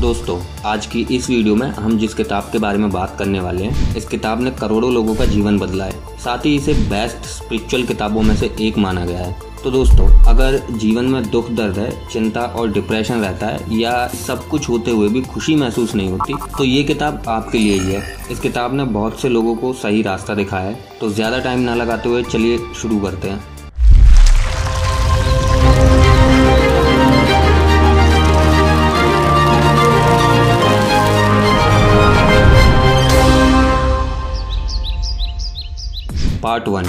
दोस्तों, आज की इस वीडियो में हम जिस किताब के बारे में बात करने वाले हैं, इस किताब ने करोड़ों लोगों का जीवन बदला है। साथ ही इसे बेस्ट स्पिरिचुअल किताबों में से एक माना गया है। तो दोस्तों, अगर जीवन में दुख, दर्द है, चिंता और डिप्रेशन रहता है, या सब कुछ होते हुए भी खुशी महसूस नहीं होती तो ये किताब आपके लिए ही है। इस किताब ने बहुत से लोगों को सही रास्ता दिखाया है। तो ज़्यादा टाइम ना लगाते हुए चलिए शुरू करते हैं। पार्ट वन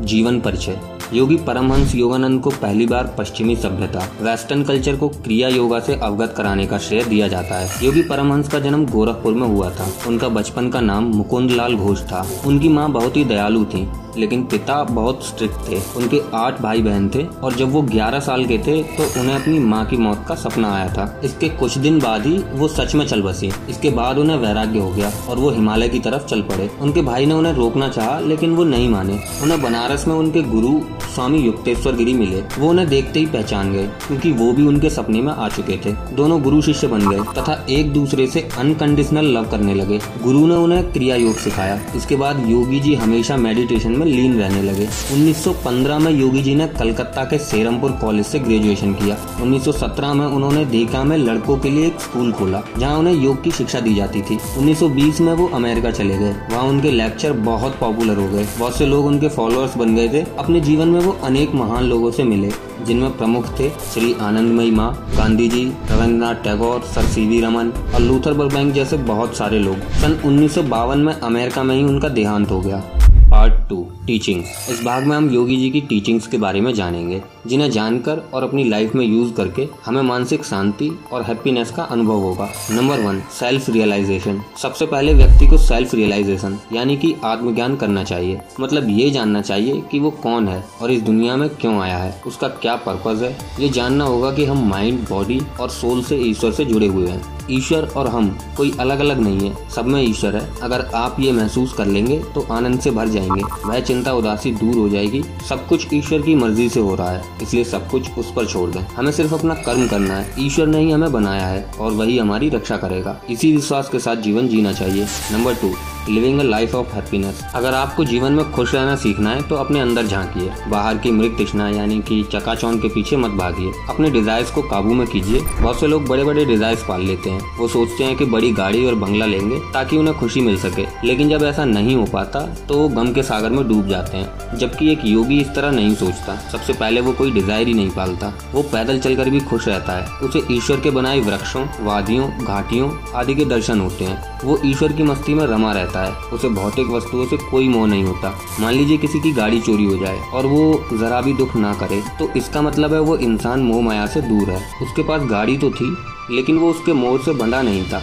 जीवन परिचय। योगी परमहंस योगानंद को पहली बार पश्चिमी सभ्यता, वेस्टर्न कल्चर को क्रिया योगा से अवगत कराने का श्रेय दिया जाता है। योगी परमहंस का जन्म गोरखपुर में हुआ था। उनका बचपन का नाम मुकुंद लाल घोष था। उनकी माँ बहुत ही दयालु थी। लेकिन पिता बहुत स्ट्रिक्ट थे। उनके आठ भाई बहन थे और जब वो 11 साल के थे तो उन्हें अपनी माँ की मौत का सपना आया था। इसके कुछ दिन बाद ही वो सच में चल बसी। इसके बाद उन्हें वैराग्य हो गया और वो हिमालय की तरफ़ चल पड़े। उनके भाई ने उन्हें रोकना चाहा, लेकिन वो नहीं माने। उन्हें बनारस में उनके गुरु स्वामी युक्तेश्वर गिरी मिले। वो उन्हें देखते ही पहचान गए, क्योंकि वो भी उनके सपने में आ चुके थे। दोनों गुरु शिष्य बन गए तथा एक दूसरे से अनकंडीशनल लव करने लगे। गुरु ने उन्हें क्रिया योग सिखाया। इसके बाद योगी जी हमेशा मेडिटेशन में लीन रहने लगे। 1915 में योगी जी ने कलकत्ता के सेरमपुर कॉलेज से ग्रेजुएशन किया। 1917 में उन्होंने देखा में लड़कों के लिए एक स्कूल खोला, जहाँ उन्हें योग की शिक्षा दी जाती थी। 1920 में वो अमेरिका चले गए, वहाँ उनके लेक्चर बहुत पॉपुलर हो गए। बहुत से लोग उनके फॉलोअर्स बन गए थे। अपने जीवन में वो अनेक महान लोगों से मिले, जिनमें प्रमुख थे Shri Anandamayi Ma Gandhi ji Rabindranath Tagore, sir C V Raman और लूथर बर्बैंक जैसे बहुत सारे लोग। सन उन्नीस सौ बावन में अमेरिका में ही उनका देहांत हो गया। Part two. टीचिंग इस भाग में हम योगी जी की टीचिंग्स के बारे में जानेंगे, जिन्हें जानकर और अपनी लाइफ में यूज़ करके हमें मानसिक शांति और हैप्पीनेस का अनुभव होगा। नंबर वन सेल्फ रियलाइजेशन सबसे पहले व्यक्ति को सेल्फ रियलाइजेशन यानी कि आत्मज्ञान करना चाहिए। मतलब ये जानना चाहिए कि वो कौन है और इस दुनिया में क्यों आया है। उसका क्या पर्पज है? ये जानना होगा कि हम माइंड बॉडी और सोल से ईश्वर से जुड़े हुए हैं। ईश्वर और हम कोई अलग अलग नहीं है। सब में ईश्वर है। अगर आप ये महसूस कर लेंगे तो आनंद से भर जाएँगे। वह चिंता उदासी दूर हो जाएगी। सब कुछ ईश्वर की मर्ज़ी से हो रहा है, इसलिए सब कुछ उस पर छोड़ दें। हमें सिर्फ़ अपना कर्म करना है। ईश्वर ने ही हमें बनाया है और वही हमारी रक्षा करेगा। इसी विश्वास के साथ जीवन जीना चाहिए। Number two. Living a life of happiness अगर आपको जीवन में खुश रहना सीखना है तो अपने अंदर झांकिए। बाहर की मृत तृष्णा, यानी कि चकाचौंध के पीछे मत भागिए। अपने डिजायर्स को काबू में कीजिए। बहुत से लोग बड़े बड़े डिजायर्स पाल लेते हैं। वो सोचते हैं कि बड़ी गाड़ी और बंगला लेंगे, ताकि उन्हें खुशी मिल सके। लेकिन जब ऐसा नहीं हो पाता तो वो गम के सागर में डूब जाते हैं। जबकि एक योगी इस तरह नहीं सोचता। सबसे पहले वो कोई डिज़ायर ही नहीं पालता। वो पैदल चलकर भी खुश रहता है। उसे ईश्वर के बनाए वृक्षों, वादियों, घाटियों आदि के दर्शन होते हैं। वो ईश्वर की मस्ती में रमा रहता है। उसे भौतिक वस्तुओं से कोई मोह नहीं होता। मान लीजिए किसी की गाड़ी चोरी हो जाए और वो जरा भी दुख ना करे तो इसका मतलब है वो इंसान मोह माया से दूर है। उसके पास गाड़ी तो थी, लेकिन वो उसके मोह से बंधा नहीं था।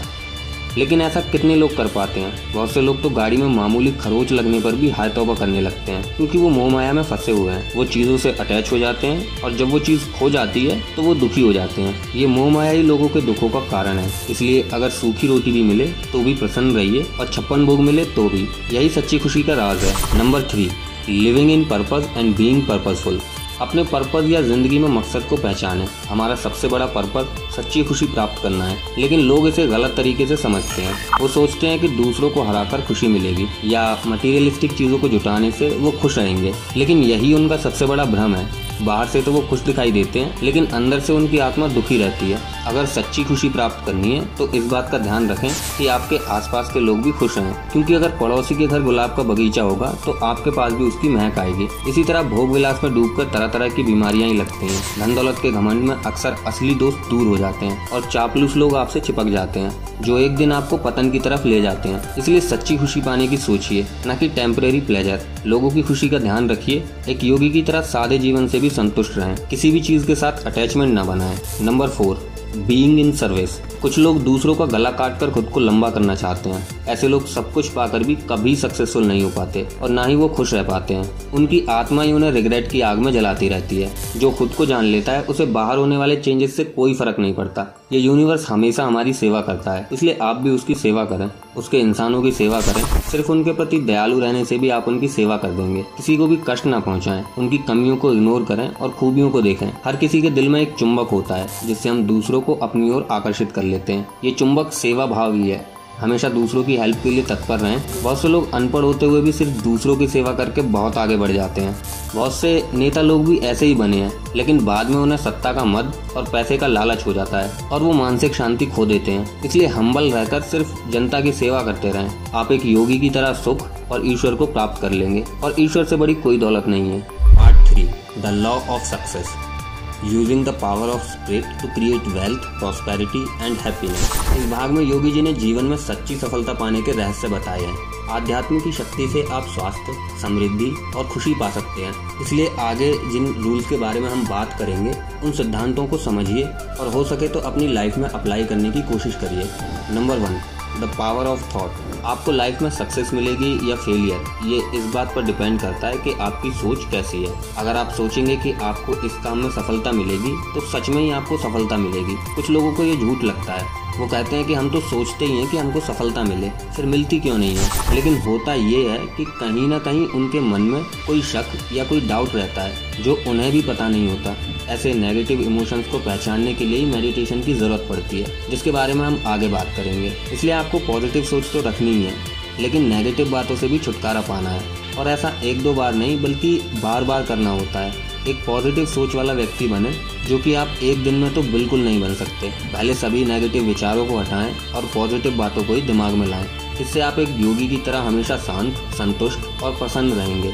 लेकिन ऐसा कितने लोग कर पाते हैं? बहुत से लोग तो गाड़ी में मामूली खरोच लगने पर भी हाय तौबा करने लगते हैं, क्योंकि वो मोह माया में फंसे हुए हैं। वो चीज़ों से अटैच हो जाते हैं और जब वो चीज़ खो जाती है तो वो दुखी हो जाते हैं। ये मोह माया ही लोगों के दुखों का कारण है। इसलिए अगर सूखी रोटी भी मिले तो भी प्रसन्न रहिए, और छप्पन भोग मिले तो भी। यही सच्ची खुशी का राज है। Number three living in purpose and being purposeful अपने पर्पज या ज़िंदगी में मकसद को पहचानें। हमारा सबसे बड़ा पर्पज सच्ची खुशी प्राप्त करना है, लेकिन लोग इसे गलत तरीके से समझते हैं। वो सोचते हैं कि दूसरों को हराकर खुशी मिलेगी, या मटेरियलिस्टिक चीज़ों को जुटाने से वो खुश रहेंगे। लेकिन यही उनका सबसे बड़ा भ्रम है। बाहर से तो वो खुश दिखाई देते हैं, लेकिन अंदर से उनकी आत्मा दुखी रहती है। अगर सच्ची खुशी प्राप्त करनी है तो इस बात का ध्यान रखें कि आपके आसपास के लोग भी खुश हैं। क्योंकि अगर पड़ोसी के घर गुलाब का बगीचा होगा तो आपके पास भी उसकी महक आएगी। इसी तरह भोग विलास में डूबकर तरह तरह की बीमारियाँ ही लगती हैं। धन दौलत के घमंड में अक्सर असली दोस्त दूर हो जाते हैं और चापलूस लोग आपसे चिपक जाते हैं, जो एक दिन आपको पतन की तरफ़ ले जाते हैं। इसलिए सच्ची खुशी पाने की सोचिए, न कि टेम्परेरी प्लेजर लोगों की खुशी का ध्यान रखिए, एक योगी की तरह सादे जीवन से भी संतुष्ट रहें। किसी भी चीज़ के साथ अटैचमेंट न बनाएँ। Number four being in service. कुछ लोग दूसरों का गला काट कर खुद को लंबा करना चाहते हैं। ऐसे लोग सब कुछ पाकर भी कभी सक्सेसफुल नहीं हो पाते और ना ही वो खुश रह पाते हैं। उनकी आत्मा ही उन्हें रिग्रेट की आग में जलाती रहती है। जो खुद को जान लेता है, उसे बाहर होने वाले चेंजेस से कोई फ़र्क नहीं पड़ता। ये यूनिवर्स हमेशा हमारी सेवा करता है, इसलिए आप भी उसकी सेवा करें, उसके इंसानों की सेवा करें। सिर्फ़ उनके प्रति दयालु रहने से भी आप उनकी सेवा कर देंगे। किसी को भी कष्ट ना पहुंचाएँ, उनकी कमियों को इग्नोर करें और खूबियों को देखें। हर किसी के दिल में एक चुंबक होता है, जिससे हम दूसरों को अपनी ओर आकर्षित कर लेते हैं। ये चुंबक सेवा भाव ही है। हमेशा दूसरों की हेल्प के लिए तत्पर रहें। बहुत से लोग अनपढ़ होते हुए भी सिर्फ़ दूसरों की सेवा करके बहुत आगे बढ़ जाते हैं। बहुत से नेता लोग भी ऐसे ही बने हैं, लेकिन बाद में उन्हें सत्ता का मद और पैसे का लालच हो जाता है और वो मानसिक शांति खो देते हैं। इसलिए हम्बल रहकर सिर्फ़ जनता की सेवा करते रहें। आप एक योगी की तरह सुख और ईश्वर को प्राप्त कर लेंगे और ईश्वर से बड़ी कोई दौलत नहीं है। Part three the law of success using the power of spirit to create wealth prosperity and happiness इस भाग में योगी जी ने जीवन में सच्ची सफलता पाने के रहस्य बताए हैं। आध्यात्म की शक्ति से आप स्वास्थ्य, समृद्धि और खुशी पा सकते हैं। इसलिए आगे जिन रूल्स के बारे में हम बात करेंगे, उन सिद्धांतों को समझिए और हो सके तो अपनी लाइफ में अप्लाई करने की कोशिश करिए। Number one the power of thought आपको लाइफ में सक्सेस मिलेगी या फेलियर, ये इस बात पर डिपेंड करता है कि आपकी सोच कैसी है। अगर आप सोचेंगे कि आपको इस काम में सफलता मिलेगी तो सच में ही आपको सफलता मिलेगी। कुछ लोगों को ये झूठ लगता है। वो कहते हैं कि हम तो सोचते ही हैं कि हमको सफलता मिले, फिर मिलती क्यों नहीं है? लेकिन होता ये है कि कहीं ना कहीं उनके मन में कोई शक या कोई डाउट रहता है, जो उन्हें भी पता नहीं होता। ऐसे नेगेटिव इमोशंस को पहचानने के लिए ही मेडिटेशन की ज़रूरत पड़ती है, जिसके बारे में हम आगे बात करेंगे। इसलिए आपको पॉजिटिव सोच तो रखनी ही है, लेकिन नेगेटिव बातों से भी छुटकारा पाना है। और ऐसा एक दो बार नहीं, बल्कि बार बार करना होता है। एक पॉजिटिव सोच वाला व्यक्ति बने, जो कि आप एक दिन में तो बिल्कुल नहीं बन सकते। पहले सभी नेगेटिव विचारों को हटाएँ और पॉजिटिव बातों को ही दिमाग में लाएँ। इससे आप एक योगी की तरह हमेशा शांत, संतुष्ट और प्रसन्न रहेंगे।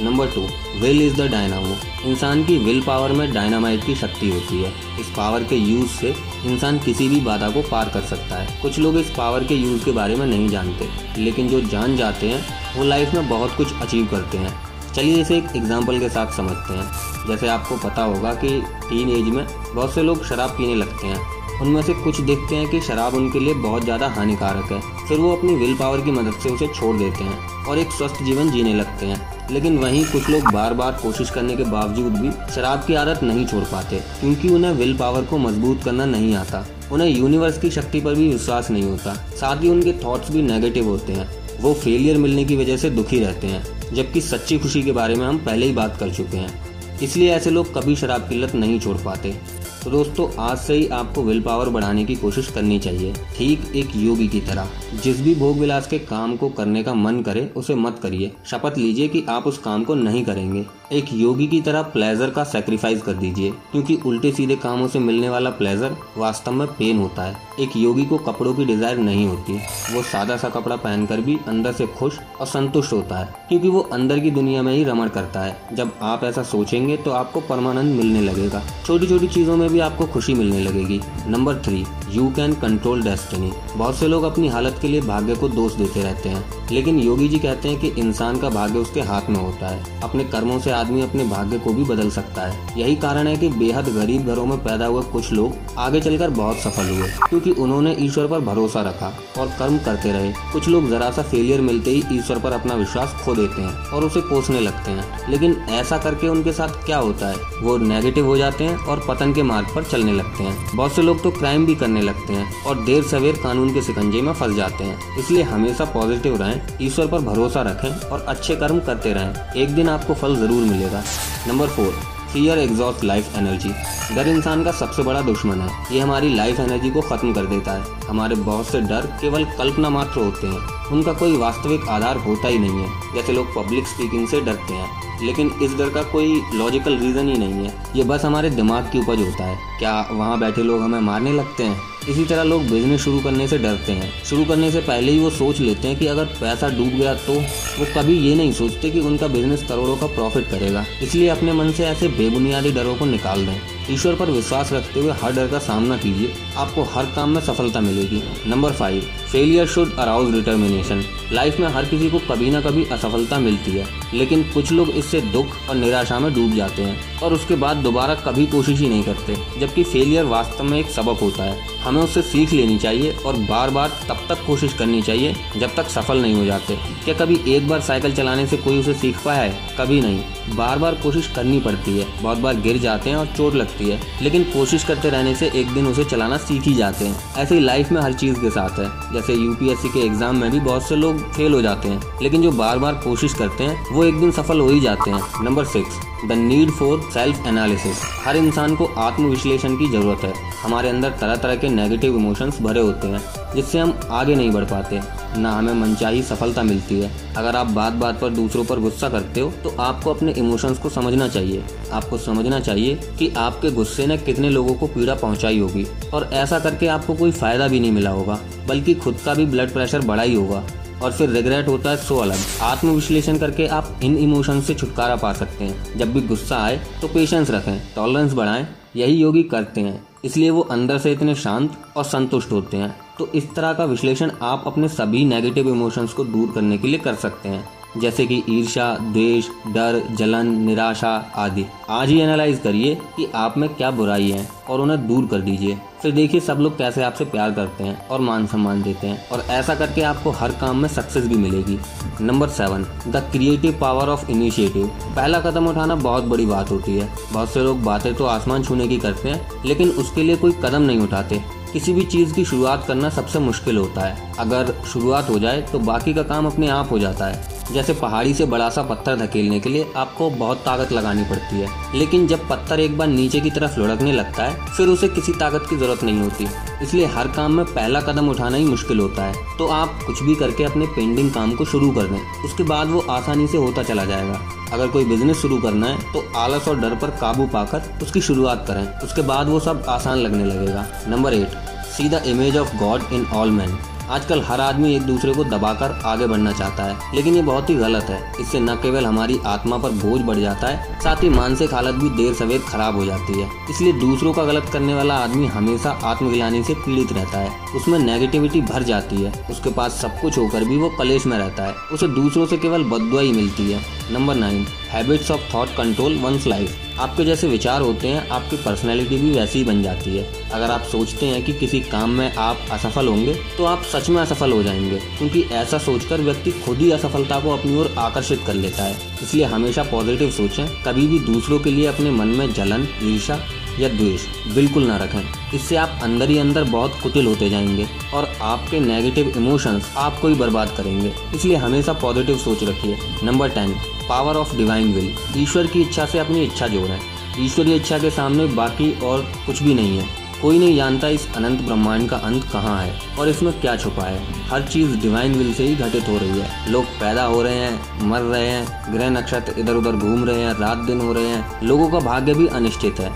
Number two will is the dynamo इंसान की विल पावर में डायनामाइट की शक्ति होती है। इस पावर के यूज़ से इंसान किसी भी बाधा को पार कर सकता है। कुछ लोग इस पावर के यूज़ के बारे में नहीं जानते, लेकिन जो जान जाते हैं, वो लाइफ में बहुत कुछ अचीव करते हैं। चलिए इसे एक एग्ज़ाम्पल के साथ समझते हैं। जैसे आपको पता होगा कि टीन एज में बहुत से लोग शराब पीने लगते हैं। उनमें से कुछ देखते हैं कि शराब उनके लिए बहुत ज़्यादा हानिकारक है। फिर वो अपनी विल पावर की मदद से उसे छोड़ देते हैं और एक स्वस्थ जीवन जीने लगते हैं। लेकिन वहीं कुछ लोग बार बार कोशिश करने के बावजूद भी शराब की आदत नहीं छोड़ पाते, क्योंकि उन्हें विल पावर को मज़बूत करना नहीं आता। उन्हें यूनिवर्स की शक्ति पर भी विश्वास नहीं होता। साथ ही उनके थॉट्स भी नेगेटिव होते हैं। वो फेलियर मिलने की वजह से दुखी रहते हैं। जबकि सच्ची खुशी के बारे में हम पहले ही बात कर चुके हैं। इसलिए ऐसे लोग कभी शराब की लत नहीं छोड़ पाते। तो दोस्तों, आज से ही आपको विल पावर बढ़ाने की कोशिश करनी चाहिए। ठीक एक योगी की तरह। जिस भी भोग विलास के काम को करने का मन करे, उसे मत करिए। शपथ लीजिए कि आप उस काम को नहीं करेंगे। एक योगी की तरह प्लेजर का सेक्रीफाइस कर दीजिए, क्योंकि उल्टे सीधे कामों से मिलने वाला प्लेजर वास्तव में पेन होता है। एक योगी को कपड़ों की डिज़ायर नहीं होती। वो सादा सा कपड़ा पहनकर भी अंदर से खुश और संतुष्ट होता है, क्योंकि वो अंदर की दुनिया में ही रमण करता है। जब आप ऐसा सोचेंगे तो आपको परमानंद मिलने लगेगा। छोटी छोटी चीज़ों में भी आपको खुशी मिलने लगेगी। Number three you can control destiny बहुत से लोग अपनी हालत के लिए भाग्य को दोष देते रहते हैं, लेकिन योगी जी कहते हैं कि इंसान का भाग्य उसके हाथ में होता है। अपने कर्मों से आदमी अपने भाग्य को भी बदल सकता है। यही कारण है कि बेहद गरीब घरों में पैदा हुए कुछ लोग आगे चलकर बहुत सफल हुए, क्योंकि उन्होंने ईश्वर पर भरोसा रखा और कर्म करते रहे। कुछ लोग जरा सा फेलियर मिलते ही ईश्वर पर अपना विश्वास खो देते हैं और उसे कोसने लगते हैं। लेकिन ऐसा करके उनके साथ क्या होता है? वो नेगेटिव हो जाते हैं और पतन के मार्ग पर चलने लगते हैं। बहुत से लोग तो क्राइम भी करने लगते हैं और देर सवेर कानून के सिकंजे में फंस जाते हैं। इसलिए हमेशा पॉजिटिव रहें, ईश्वर पर भरोसा रखें और अच्छे कर्म करते रहें। एक दिन आपको फल ज़रूर मिलेगा। Number four fear exhaust life energy डर इंसान का सबसे बड़ा दुश्मन है। ये हमारी लाइफ एनर्जी को खत्म कर देता है। हमारे बहुत से डर केवल कल्पना मात्र होते हैं। उनका कोई वास्तविक आधार होता ही नहीं है। जैसे लोग पब्लिक स्पीकिंग से डरते हैं। लेकिन इस डर का कोई लॉजिकल रीजन ही नहीं है। ये बस हमारे दिमाग की उपज होता है। क्या वहाँ बैठे लोग हमें मारने लगते हैं? इसी तरह लोग बिज़नेस शुरू करने से डरते हैं। शुरू करने से पहले ही वो सोच लेते हैं कि अगर पैसा डूब गया तो वो कभी ये नहीं सोचते कि उनका बिज़नेस करोड़ों का प्रॉफिट करेगा। इसलिए अपने मन से ऐसे बेबुनियादी डरों को निकाल दें। ईश्वर पर विश्वास रखते हुए हर डर का सामना कीजिए। आपको हर काम में सफलता मिलेगी। Number five failure should arouse determination life में हर किसी को कभी ना कभी असफलता मिलती है। लेकिन कुछ लोग इससे दुख और निराशा में डूब जाते हैं और उसके बाद दोबारा कभी कोशिश ही नहीं करते, जबकि फेलियर वास्तव में एक सबक होता है। हमें उससे सीख लेनी चाहिए और बार बार तब तक कोशिश करनी चाहिए जब तक सफल नहीं हो जाते। क्या कभी एक बार साइकिल चलाने से कोई उसे सीख पाया है? कभी नहीं। बार बार कोशिश करनी पड़ती है। बहुत बार गिर जाते हैं और चोट लगती लगती है, लेकिन कोशिश करते रहने से एक दिन उसे चलाना सीख ही जाते हैं। ऐसे ही लाइफ में हर चीज़ के साथ है। जैसे यूपीएससी के एग्ज़ाम में भी बहुत से लोग फेल हो जाते हैं, लेकिन जो बार बार कोशिश करते हैं, वो एक दिन सफल हो ही जाते हैं। Number six the need for self analysis हर इंसान को आत्मविश्लेषण की ज़रूरत है। हमारे अंदर तरह तरह के नेगेटिव इमोशंस भरे होते हैं। जिससे हम आगे नहीं बढ़ पाते। ना हमें मनचाही सफलता मिलती है। अगर आप बात बात पर दूसरों पर गुस्सा करते हो तो आपको अपने इमोशंस को समझना चाहिए। आपको समझना चाहिए कि आपके गुस्से ने कितने लोगों को पीड़ा पहुंचाई होगी। और ऐसा करके आपको कोई फ़ायदा भी नहीं मिला होगा, बल्कि खुद का भी ब्लड प्रेशर बढ़ा ही होगा। और फिर रिग्रेट होता है सो अलग। आत्मविश्लेषण करके आप इन इमोशन से छुटकारा पा सकते हैं। जब भी गुस्सा आए तो पेशेंस रखें टॉलरेंस बढ़ाएँ, यही योगी करते हैं। इसलिए वो अंदर से इतने शांत और संतुष्ट होते हैं। तो इस तरह का विश्लेषण आप अपने सभी नेगेटिव इमोशंस को दूर करने के लिए कर सकते हैं। जैसे कि ईर्ष्या, द्वेष, डर, जलन, निराशा आदि। आज ही एनालाइज करिए कि आप में क्या बुराई है और उन्हें दूर कर दीजिए। फिर देखिए सब लोग कैसे आपसे प्यार करते हैं और मान सम्मान देते हैं और ऐसा करके आपको हर काम में सक्सेस भी मिलेगी। Number seven the creative power of initiative पहला कदम उठाना बहुत बड़ी बात होती है। बहुत से लोग बातें तो आसमान छूने की करते हैं, लेकिन उसके लिए कोई कदम नहीं उठाते। किसी भी चीज़ की शुरुआत करना सबसे मुश्किल होता है। अगर शुरुआत हो जाए तो बाकी का काम अपने आप हो जाता है। जैसे पहाड़ी से बड़ा सा पत्थर धकेलने के लिए आपको बहुत ताकत लगानी पड़ती है। लेकिन जब पत्थर एक बार नीचे की तरफ़ लुढ़कने लगता है, फिर उसे किसी ताकत की ज़रूरत नहीं होती। इसलिए हर काम में पहला कदम उठाना ही मुश्किल होता है। तो आप कुछ भी करके अपने पेंडिंग काम को शुरू कर दें। उसके बाद वो आसानी से होता चला जाएगा। अगर कोई बिज़नेस शुरू करना है तो आलस और डर पर काबू पाकर उसकी शुरुआत करें। उसके बाद वो सब आसान लगने लगेगा। Number eight see the image of God in all man आजकल हर आदमी एक दूसरे को दबाकर आगे बढ़ना चाहता है, लेकिन ये बहुत ही गलत है। इससे न केवल हमारी आत्मा पर बोझ बढ़ जाता है, साथ ही मानसिक हालत भी देर सवेर खराब हो जाती है। इसलिए दूसरों का गलत करने वाला आदमी हमेशा आत्मग्लानी से पीड़ित रहता है। उसमें नेगेटिविटी भर जाती है। उसके पास सब कुछ होकर भी वो कलेश में रहता है। उसे दूसरों से केवल बदुआ ही मिलती है। Number nine habits of thought control one's life आपके जैसे विचार होते हैं, आपकी पर्सनैलिटी भी वैसी ही बन जाती है। अगर आप सोचते हैं कि किसी काम में आप असफल होंगे तो आप सच में असफल हो जाएँगे, क्योंकि ऐसा सोचकर व्यक्ति खुद ही असफलता को अपनी ओर आकर्षित कर लेता है। इसलिए हमेशा पॉजिटिव सोचें, कभी भी दूसरों के लिए अपने मन में जलन ईर्षा या द्वेष बिल्कुल ना रखें। इससे आप अंदर ही अंदर बहुत कुटिल होते जाएँगे और आपके नेगेटिव इमोशंस आपको ही बर्बाद करेंगे। इसलिए हमेशा पॉजिटिव सोच रखिए। Number ten power of divine will ईश्वर की इच्छा से अपनी इच्छा जोड़ें। ईश्वरीय इच्छा के सामने बाकी और कुछ भी नहीं है। कोई नहीं जानता इस अनंत ब्रह्मांड का अंत कहाँ है और इसमें क्या छुपा है। हर चीज़ डिवाइन विल से ही घटित हो रही है। लोग पैदा हो रहे हैं, मर रहे हैं, ग्रह नक्षत्र इधर उधर घूम रहे हैं, रात दिन हो रहे हैं। लोगों का भाग्य भी अनिश्चित है।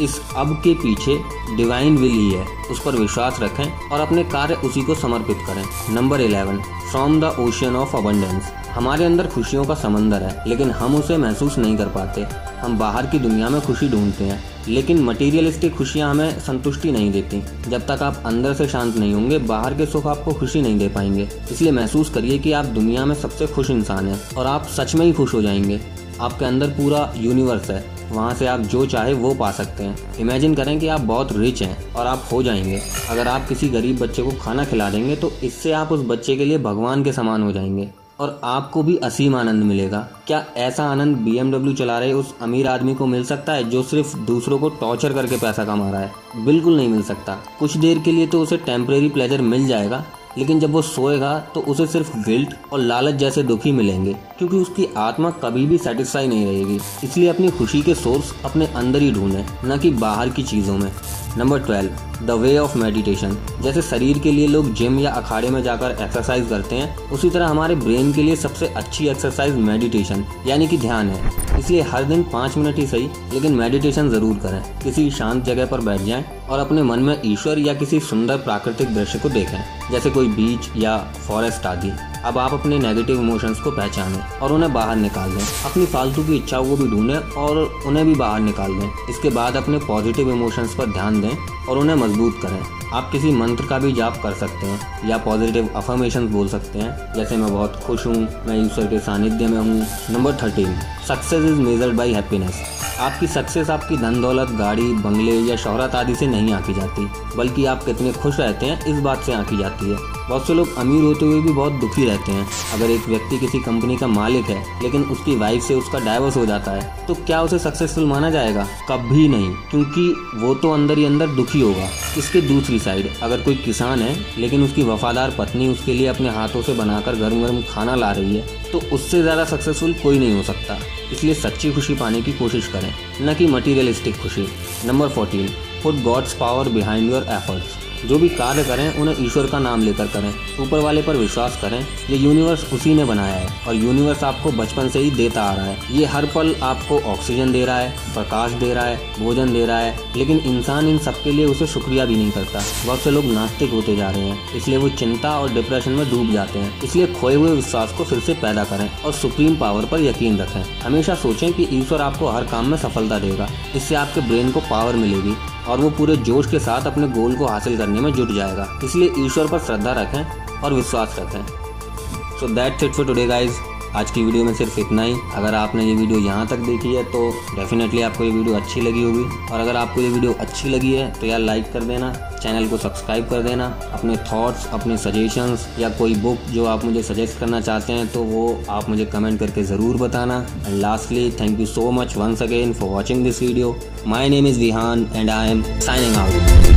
इस अब के पीछे डिवाइन विल ही है। उस पर विश्वास रखें और अपने कार्य उसी को समर्पित करें। Number eleven from the ocean of abundance हमारे अंदर खुशियों का समंदर है, लेकिन हम उसे महसूस नहीं कर पाते। हम बाहर की दुनिया में खुशी ढूंढते हैं। लेकिन मटेरियलिस्टिक खुशियाँ हमें संतुष्टि नहीं देती। जब तक आप अंदर से शांत नहीं होंगे, बाहर के सुख आपको खुशी नहीं दे पाएँगे। इसलिए महसूस करिए कि आप दुनिया में सबसे खुश इंसान हैं और आप सच में ही खुश हो जाएँगे। आपके अंदर पूरा यूनिवर्स है। वहाँ से आप जो चाहे वो पा सकते हैं। इमेजिन करें कि आप बहुत रिच हैं और आप हो जाएँगे। अगर आप किसी गरीब बच्चे को खाना खिला देंगे तो इससे आप उस बच्चे के लिए भगवान के समान हो जाएँगे। और आपको भी असीम आनंद मिलेगा। क्या ऐसा आनंद बी चला रहे उस अमीर आदमी को मिल सकता है जो सिर्फ़ दूसरों को टॉर्चर करके पैसा कमा रहा है? बिल्कुल नहीं मिल सकता। कुछ देर के लिए तो उसे टेम्परेरी प्लेजर मिल जाएगा, लेकिन जब वो सोएगा तो उसे सिर्फ़ गिल्ट और लालच जैसे दुखी मिलेंगे। क्योंकि उसकी आत्मा कभी भी सेटिस्फाई नहीं रहेगी। इसलिए अपनी खुशी के सोर्स अपने अंदर ही ढूंढें, न कि बाहर की चीज़ों में। Number twelve the way of meditation जैसे शरीर के लिए लोग जिम या अखाड़े में जाकर एक्सरसाइज करते हैं, उसी तरह हमारे ब्रेन के लिए सबसे अच्छी एक्सरसाइज मेडिटेशन यानी कि ध्यान है। इसलिए हर दिन पाँच मिनट ही सही, लेकिन मेडिटेशन ज़रूर करें। किसी शांत जगह पर बैठ जाएँ और अपने मन में ईश्वर या किसी सुंदर प्राकृतिक दृश्य को देखें, जैसे कोई बीच या फॉरेस्ट आदि। अब आप अपने नेगेटिव इमोशंस को पहचानें और उन्हें बाहर निकाल दें। अपनी फालतू की इच्छाओं को भी ढूंढें और उन्हें भी बाहर निकाल दें। इसके बाद अपने पॉजिटिव इमोशंस पर ध्यान दें और उन्हें मज़बूत करें। आप किसी मंत्र का भी जाप कर सकते हैं या पॉजिटिव अफर्मेशन बोल सकते हैं। जैसे मैं बहुत खुश हूँ, मैं ईश्वर के सानिध्य में हूँ। Number thirteen success is measured by happiness आपकी सक्सेस आपकी धन दौलत गाड़ी, बंगले या शोहरत आदि से नहीं आकी जाती, बल्कि आप कितने खुश रहते हैं, इस बात से आकी जाती है। बहुत से लोग अमीर होते हुए भी बहुत दुखी रहते हैं। अगर एक व्यक्ति किसी कंपनी का मालिक है, लेकिन उसकी वाइफ से उसका डाइवोर्स हो जाता है तो क्या उसे सक्सेसफुल माना जाएगा? कभी नहीं, क्योंकि वो तो अंदर ही अंदर दुखी होगा। इसके दूसरी साइड अगर कोई किसान है, लेकिन उसकी वफादार पत्नी उसके लिए अपने हाथों से बनाकर गर्म गर्म खाना ला रही है तो उससे ज़्यादा सक्सेसफुल कोई नहीं हो सकता। इसलिए सच्ची खुशी पाने की कोशिश करें, न कि मटीरियलिस्टिक खुशी। Number fourteen put God's power behind your efforts जो भी कार्य करें, उन्हें ईश्वर का नाम लेकर करें। ऊपर वाले पर विश्वास करें, ये यूनिवर्स उसी ने बनाया है और यूनिवर्स आपको बचपन से ही देता आ रहा है। ये हर पल आपको ऑक्सीजन दे रहा है, प्रकाश दे रहा है, भोजन दे रहा है, लेकिन इंसान इन सबके लिए उसे शुक्रिया भी नहीं करता। बहुत से लोग नास्तिक होते जा रहे हैं, इसलिए वो चिंता और डिप्रेशन में डूब जाते हैं। इसलिए खोए हुए विश्वास को फिर से पैदा करें और सुप्रीम पावर पर यकीन रखें। हमेशा सोचें कि ईश्वर आपको हर काम में सफलता देगा, इससे आपके ब्रेन को पावर मिलेगी। और वो पूरे जोश के साथ अपने गोल को हासिल करने में जुट जाएगा। इसलिए ईश्वर पर श्रद्धा रखें और विश्वास रखें। So that's it for today guys आज की वीडियो में सिर्फ़ इतना ही। अगर आपने ये वीडियो यहाँ तक देखी है तो डेफिनेटली आपको ये वीडियो अच्छी लगी होगी। और अगर आपको ये वीडियो अच्छी लगी है तो यार लाइक कर देना चैनल को सब्सक्राइब कर देना। अपने थॉट्स अपने सजेशंस या कोई बुक जो आप मुझे सजेस्ट करना चाहते हैं तो वो आप मुझे कमेंट करके ज़रूर बताना। And lastly thank you so much once again for watching this video my name is Vihaan and I am signing out